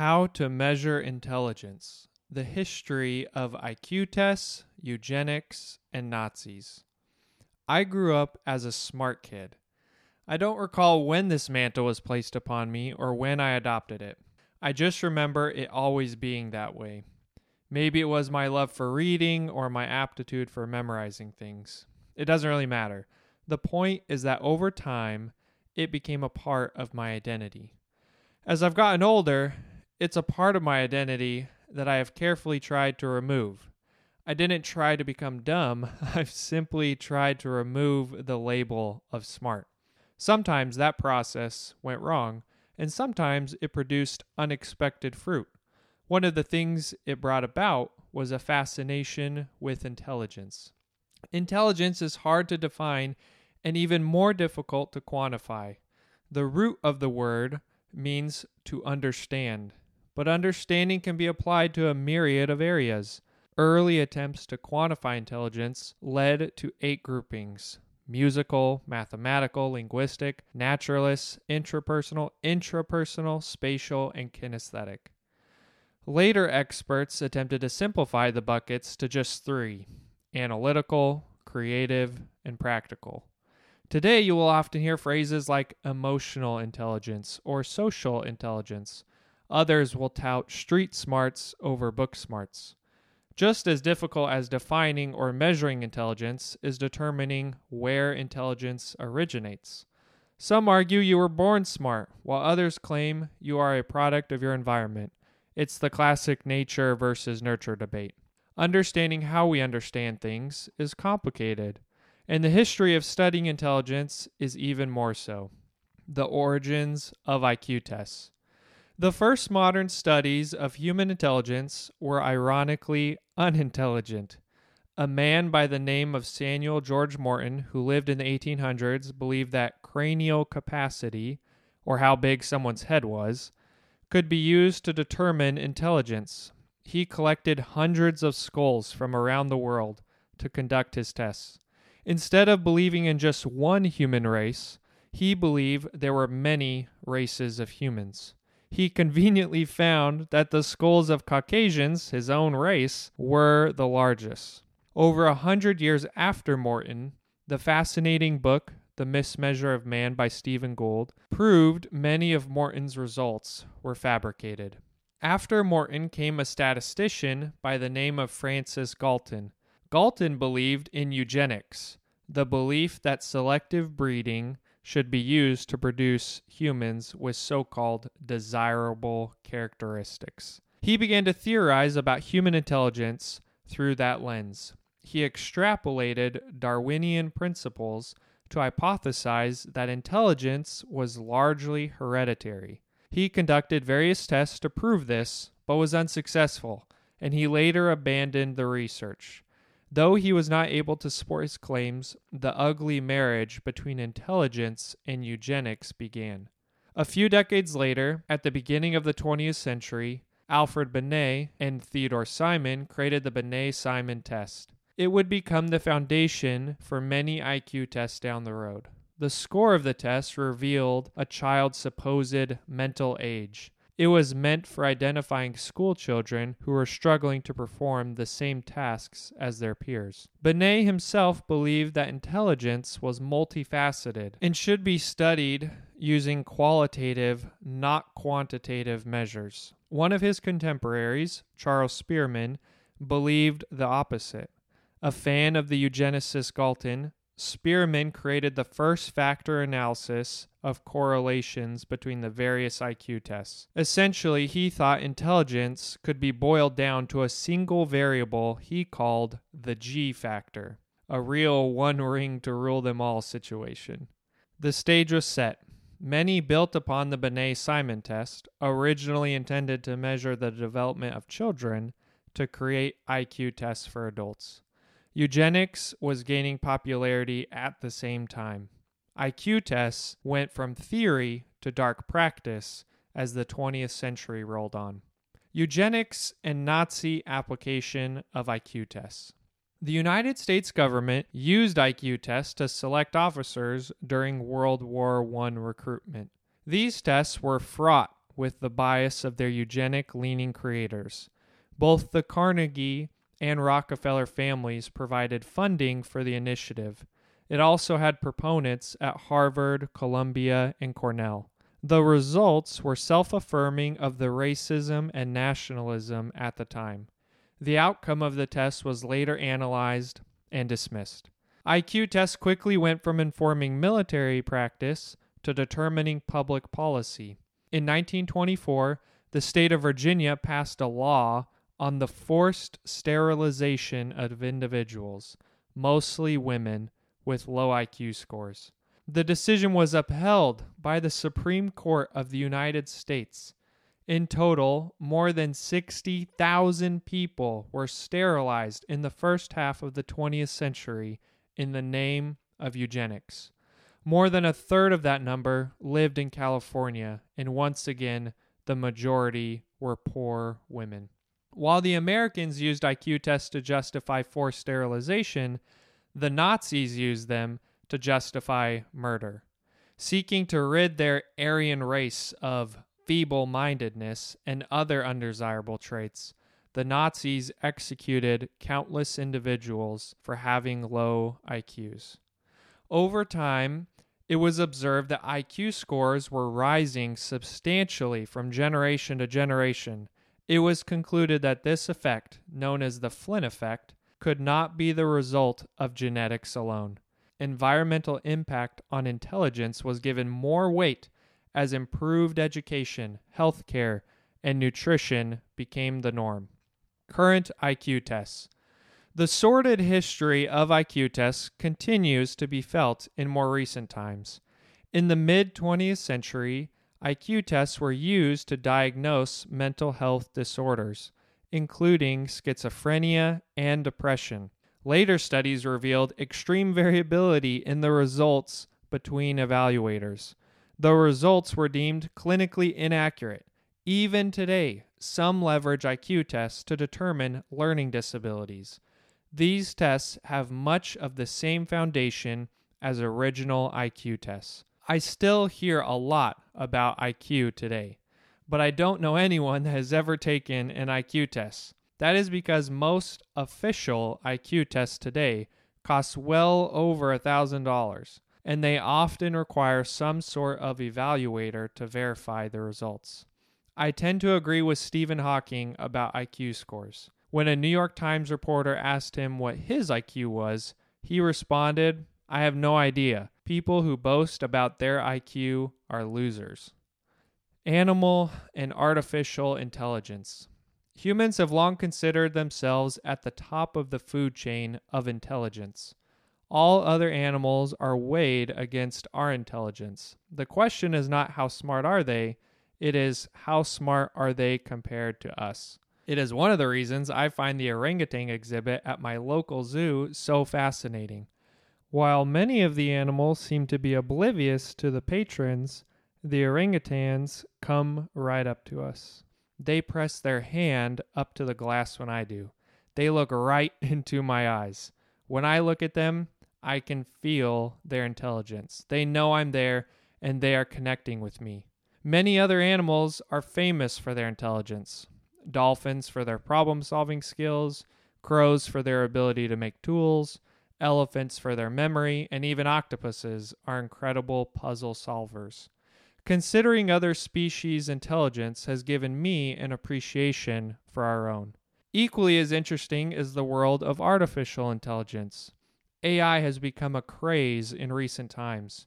How to measure intelligence. The history of IQ tests, eugenics, and Nazis. I grew up as a smart kid. I don't recall when this mantle was placed upon me or when I adopted it. I just remember it always being that way. Maybe it was my love for reading or my aptitude for memorizing things. It doesn't really matter. The point is that over time, it became a part of my identity. As I've gotten older, it's a part of my identity that I have carefully tried to remove. I didn't try to become dumb, I've simply tried to remove the label of smart. Sometimes that process went wrong, and sometimes it produced unexpected fruit. One of the things it brought about was a fascination with intelligence. Intelligence is hard to define and even more difficult to quantify. The root of the word means to understand but understanding can be applied to a myriad of areas. Early attempts to quantify intelligence led to eight groupings musical, mathematical, linguistic, naturalist, intrapersonal, intrapersonal, spatial, and kinesthetic. Later experts attempted to simplify the buckets to just three analytical, creative, and practical. Today, you will often hear phrases like emotional intelligence or social intelligence. Others will tout street smarts over book smarts. Just as difficult as defining or measuring intelligence is determining where intelligence originates. Some argue you were born smart, while others claim you are a product of your environment. It's the classic nature versus nurture debate. Understanding how we understand things is complicated, and the history of studying intelligence is even more so. The origins of IQ tests. The first modern studies of human intelligence were ironically unintelligent. A man by the name of Samuel George Morton, who lived in the 1800s, believed that cranial capacity, or how big someone's head was, could be used to determine intelligence. He collected hundreds of skulls from around the world to conduct his tests. Instead of believing in just one human race, he believed there were many races of humans he conveniently found that the skulls of Caucasians, his own race, were the largest. Over a hundred years after Morton, the fascinating book, The Mismeasure of Man by Stephen Gould, proved many of Morton's results were fabricated. After Morton came a statistician by the name of Francis Galton. Galton believed in eugenics, the belief that selective breeding should be used to produce humans with so called desirable characteristics. He began to theorize about human intelligence through that lens. He extrapolated Darwinian principles to hypothesize that intelligence was largely hereditary. He conducted various tests to prove this, but was unsuccessful, and he later abandoned the research. Though he was not able to support his claims, the ugly marriage between intelligence and eugenics began. A few decades later, at the beginning of the 20th century, Alfred Binet and Theodore Simon created the Binet Simon test. It would become the foundation for many IQ tests down the road. The score of the test revealed a child's supposed mental age, it was meant for identifying school children who were struggling to perform the same tasks as their peers. Binet himself believed that intelligence was multifaceted and should be studied using qualitative, not quantitative measures. One of his contemporaries, Charles Spearman, believed the opposite. A fan of the eugenicist Galton, Spearman created the first factor analysis of correlations between the various IQ tests. Essentially, he thought intelligence could be boiled down to a single variable he called the G factor, a real one ring to rule them all situation. The stage was set. Many built upon the Binet Simon test, originally intended to measure the development of children, to create IQ tests for adults. Eugenics was gaining popularity at the same time. IQ tests went from theory to dark practice as the 20th century rolled on. Eugenics and Nazi application of IQ tests. The United States government used IQ tests to select officers during World War I recruitment. These tests were fraught with the bias of their eugenic leaning creators. Both the Carnegie and Rockefeller families provided funding for the initiative. It also had proponents at Harvard, Columbia, and Cornell. The results were self affirming of the racism and nationalism at the time. The outcome of the test was later analyzed and dismissed. IQ tests quickly went from informing military practice to determining public policy. In 1924, the state of Virginia passed a law on the forced sterilization of individuals, mostly women, with low IQ scores. The decision was upheld by the Supreme Court of the United States. In total, more than 60,000 people were sterilized in the first half of the 20th century in the name of eugenics. More than a third of that number lived in California, and once again, the majority were poor women. While the Americans used IQ tests to justify forced sterilization, the Nazis used them to justify murder. Seeking to rid their Aryan race of feeble mindedness and other undesirable traits, the Nazis executed countless individuals for having low IQs. Over time, it was observed that IQ scores were rising substantially from generation to generation. It was concluded that this effect, known as the Flynn effect, could not be the result of genetics alone environmental impact on intelligence was given more weight as improved education, healthcare, and nutrition became the norm. Current IQ tests. The sordid history of IQ tests continues to be felt in more recent times. In the mid 20th century, IQ tests were used to diagnose mental health disorders, including schizophrenia and depression. Later studies revealed extreme variability in the results between evaluators. The results were deemed clinically inaccurate. Even today, some leverage IQ tests to determine learning disabilities. These tests have much of the same foundation as original IQ tests. I still hear a lot about IQ today, but I don't know anyone that has ever taken an IQ test. That is because most official IQ tests today cost well over $1,000, and they often require some sort of evaluator to verify the results. I tend to agree with Stephen Hawking about IQ scores. When a New York Times reporter asked him what his IQ was, he responded, I have no idea. People who boast about their IQ are losers. Animal and artificial intelligence. Humans have long considered themselves at the top of the food chain of intelligence. All other animals are weighed against our intelligence. The question is not how smart are they, it is how smart are they compared to us. It is one of the reasons I find the orangutan exhibit at my local zoo so fascinating. While many of the animals seem to be oblivious to the patrons, the orangutans come right up to us. They press their hand up to the glass when I do. They look right into my eyes. When I look at them, I can feel their intelligence. They know I'm there and they are connecting with me. Many other animals are famous for their intelligence dolphins for their problem solving skills, crows for their ability to make tools, elephants for their memory, and even octopuses are incredible puzzle solvers. Considering other species' intelligence has given me an appreciation for our own. Equally as interesting is the world of artificial intelligence. AI has become a craze in recent times.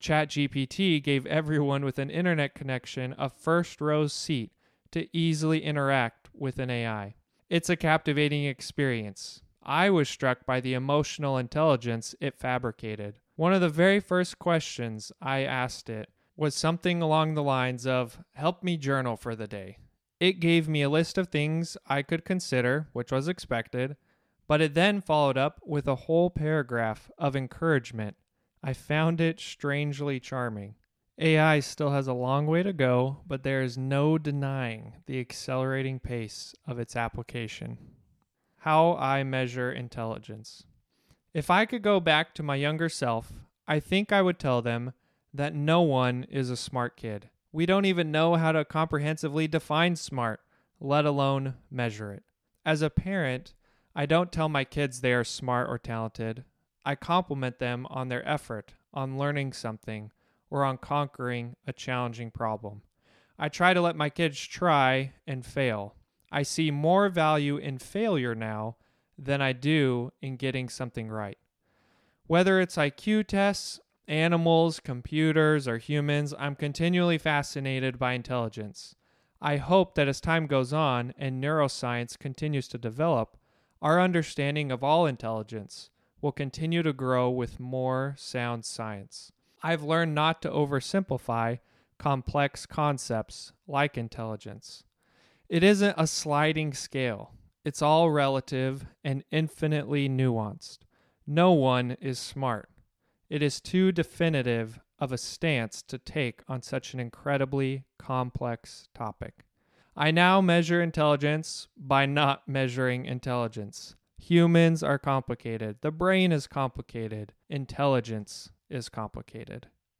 ChatGPT gave everyone with an internet connection a first row seat to easily interact with an AI. It's a captivating experience. I was struck by the emotional intelligence it fabricated. One of the very first questions I asked it was something along the lines of help me journal for the day. It gave me a list of things I could consider, which was expected, but it then followed up with a whole paragraph of encouragement. I found it strangely charming. AI still has a long way to go, but there is no denying the accelerating pace of its application. How I measure intelligence. If I could go back to my younger self, I think I would tell them that no one is a smart kid. We don't even know how to comprehensively define smart, let alone measure it. As a parent, I don't tell my kids they are smart or talented. I compliment them on their effort, on learning something, or on conquering a challenging problem. I try to let my kids try and fail. I see more value in failure now than I do in getting something right. Whether it's IQ tests, animals, computers, or humans, I'm continually fascinated by intelligence. I hope that as time goes on and neuroscience continues to develop, our understanding of all intelligence will continue to grow with more sound science. I've learned not to oversimplify complex concepts like intelligence. It isn't a sliding scale, it's all relative and infinitely nuanced. No one is smart. It is too definitive of a stance to take on such an incredibly complex topic. I now measure intelligence by not measuring intelligence. Humans are complicated. The brain is complicated. Intelligence is complicated.